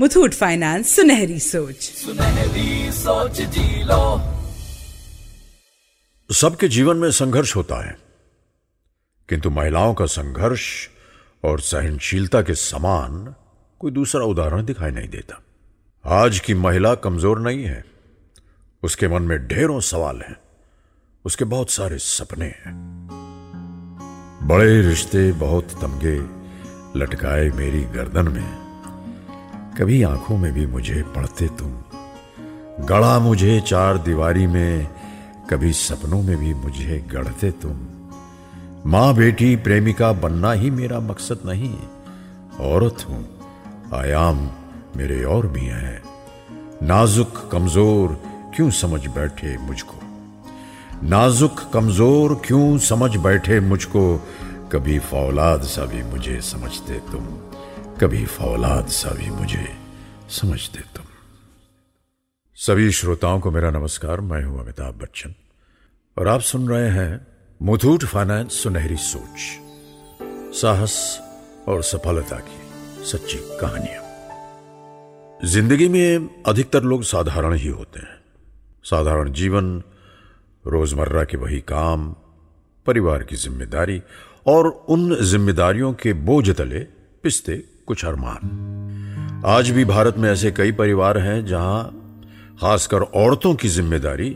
Muthoot finance सुनहरी सोच। सुनहरी सोच जी लो। सबके जीवन में संघर्ष होता है। किंतु महिलाओं का संघर्ष और सहनशीलता के समान कोई दूसरा उदाहरण दिखाई नहीं देता। आज की महिला कमज़ोर नहीं है। उसके मन में ढेरों सवाल हैं। उसके बहुत सारे सपने हैं। बड़े रिश्ते बहुत तमगे लटकाए मेरी गर्दन में। कभी आँखों में भी मुझे पढ़ते तुम। गढ़ा मुझे चार दीवारी में, कभी सपनों में भी मुझे गढ़ते तुम। माँ बेटी प्रेमिका बनना ही मेरा मकसद नहीं औरत हूँ, आयाम मेरे और भी हैं। नाजुक कमज़ोर क्यों समझ बैठे मुझको? नाजुक कमज़ोर क्यों समझ बैठे मुझको? कभी फौलाद सा भी मुझे समझते तुम। कभी फौलाद सा भी मुझे समझते तुम। सभी श्रोताओं को मेरा नमस्कार। मैं हूँ अमिताभ बच्चन और आप सुन रहे हैं मुथूट फाइनेंस सुनहरी सोच। साहस और सफलता की सच्ची कहानियाँ। ज़िंदगी में अधिकतर लोग साधारण ही होते हैं। साधारण जीवन, रोज़मर्रा के वही काम, परिवार की ज़िम्मेदारी और उन जिम्मेदारियों के बोझ तले पिसते कुछ अरमान। आज भी भारत में ऐसे कई परिवार हैं जहाँ खासकर औरतों की ज़िम्मेदारी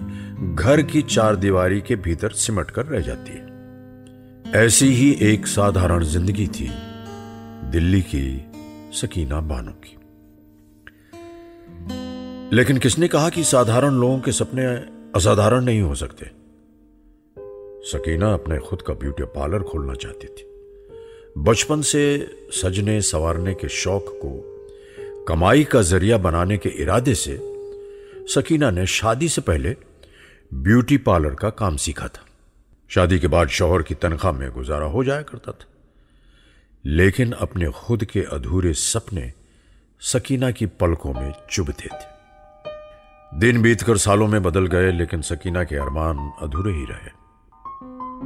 घर की चार दीवारी के भीतर सिमट कर रह जाती है। ऐसी ही एक साधारण ज़िंदगी थी, दिल्ली की सकीना बानो की। लेकिन किसने कहा कि साधारण लोगों के सपने असाधारण नहीं हो सकते? सकीना अपने खुद का ब्यूटी पार्लर खोलना चाहती थी। बचपन से सजने, संवारने के शौक को कमाई का ज़रिया बनाने के इरादे से सकीना ने शादी से पहले ब्यूटी पार्लर का काम सीखा था। शादी के बाद शौहर की तनख्वाह में गुजारा हो जाया करता था। लेकिन अपने खुद के अधूरे सपने सकीना की पलकों में चुभते थे। दिन बीतकर सालों में बदल गए, लेकिन सकीना के अरमान अधूरे ही रहे।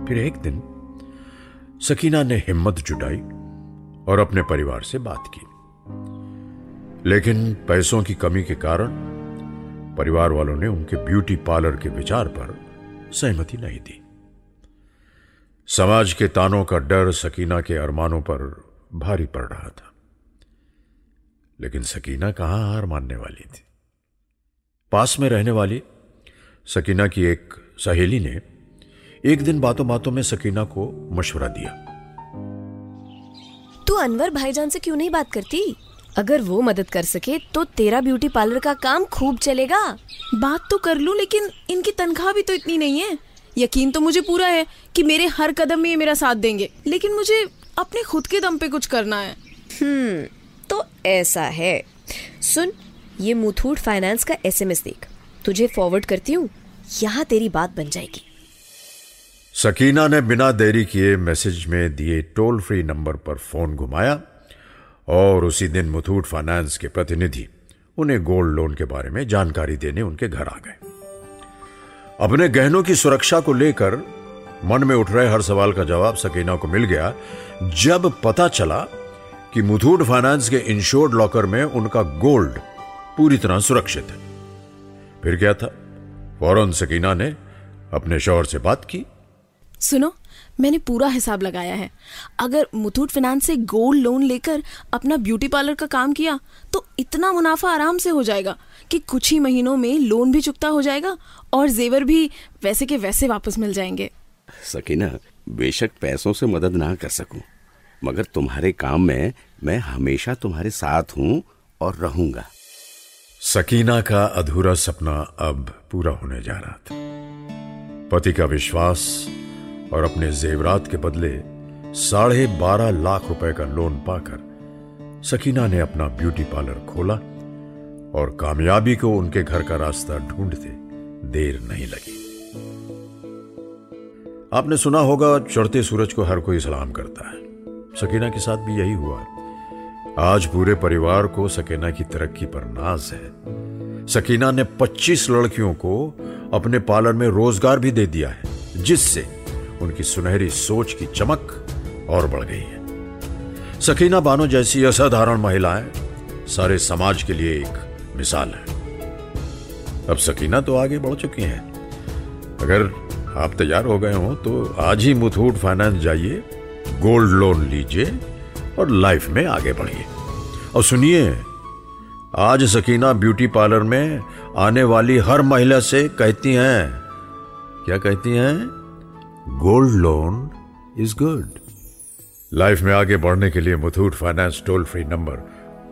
फिर एक दिन सकीना ने हिम्मत जुटाई और अपने परिवार से बात की। लेकिन पैसों की कमी के कारण परिवार वालों ने उनके ब्यूटी पार्लर के विचार पर सहमति नहीं दी। समाज के तानों का डर सकीना के अरमानों पर भारी पड़ रहा था। लेकिन सकीना कहाँ हार मानने वाली थी? पास में रहने वाली सकीना की एक सहेली ने एक दिन बातों बातों में सकीना को मशवरा दिया। तू अनवर भाईजान से क्यों नहीं बात करती? अगर वो मदद कर सके तो तेरा ब्यूटी पार्लर का काम खूब चलेगा। बात तो कर लूँ लेकिन इनकी तनख्वाह भी तो इतनी नहीं है। यकीन तो मुझे पूरा है कि मेरे हर कदम में ये मेरा साथ देंगे लेकिन मुझे अपने खुद के दम पे कुछ करना है। हम्म तो ऐसा है। सुन ये मुथूट फाइनेंस का एसएमएस देख। तुझे फॉरवर्ड करती हूँ यहाँ तेरी बात बन जाएगी। सकीना ने बिना देरी किए मैसेज में दिए टोल फ्री नंबर पर फ़ोन घुमाया। और उसी दिन मुथूट फाइनेंस के प्रतिनिधि उन्हें गोल्ड लोन के बारे में जानकारी देने उनके घर आ गए। अपने गहनों की सुरक्षा को लेकर मन में उठ रहे हर सवाल का जवाब सकीना को मिल गया, जब पता चला कि मुथूट फाइनेंस के इंश्योर्ड लॉकर में उनका गोल्ड पूरी तरह सुरक्षित है। फिर क्या था? फ़ौरन सकीना ने अपने शौहर से बात की। सुनो मैंने पूरा हिसाब लगाया है। अगर मुथूट फाइनेंस से गोल्ड लोन लेकर अपना ब्यूटी पार्लर का काम किया तो इतना मुनाफा आराम से हो जाएगा कि कुछ ही महीनों में लोन भी चुकता हो जाएगा और जेवर भी वैसे के वैसे वापस मिल जाएँगे। सकीना बेशक पैसों से मदद ना कर सकूँ मगर तुम्हारे काम में मैं हमेशा तुम्हारे साथ हूँ और रहूँगा। सकीना का अधूरा सपना अब पूरा होने जा रहा था। पति का विश्वास और अपने जेवरात के बदले साढ़े बारह लाख रुपए का लोन पाकर सकीना ने अपना ब्यूटी पार्लर खोला और कामयाबी को उनके घर का रास्ता ढूंढते देर नहीं लगी। आपने सुना होगा, चढ़ते सूरज को हर कोई सलाम करता है। सकीना के साथ भी यही हुआ। आज पूरे परिवार को सकीना की तरक्की पर नाज है। सकीना ने 25 लड़कियों को अपने पार्लर में रोज़गार भी दे दिया है, जिससे उनकी सुनहरी सोच की चमक और बढ़ गई है। सकीना बानो जैसी असाधारण महिलाएँ सारे समाज के लिए एक मिसाल है। अब सकीना तो आगे बढ़ चुकी हैं। अगर आप तैयार हो गए हो तो आज ही मुथूट फाइनेंस जाइए, गोल्ड लोन लीजिए और लाइफ में आगे बढ़िए। और सुनिए, आज सकीना ब्यूटी पार्लर में आने वाली हर महिला से कहती हैं, क्या कहती हैं? Gold loan is good life में आगे बढ़ने के लिए Muthoot finance toll free number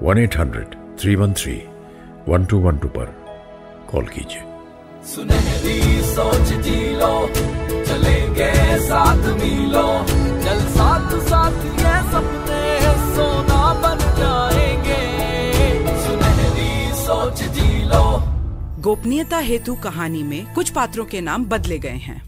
one eight hundred three one three one two one two पर कॉल कीजिए सुनहरी सोच जी लो चलेंगे साथ मिलो। चल साथ साथ ये सपने सोना बन जाएँगे। सुनहरी सोच जी लो। गोपनीयता हेतु कहानी में कुछ पात्रों के नाम बदले गए हैं।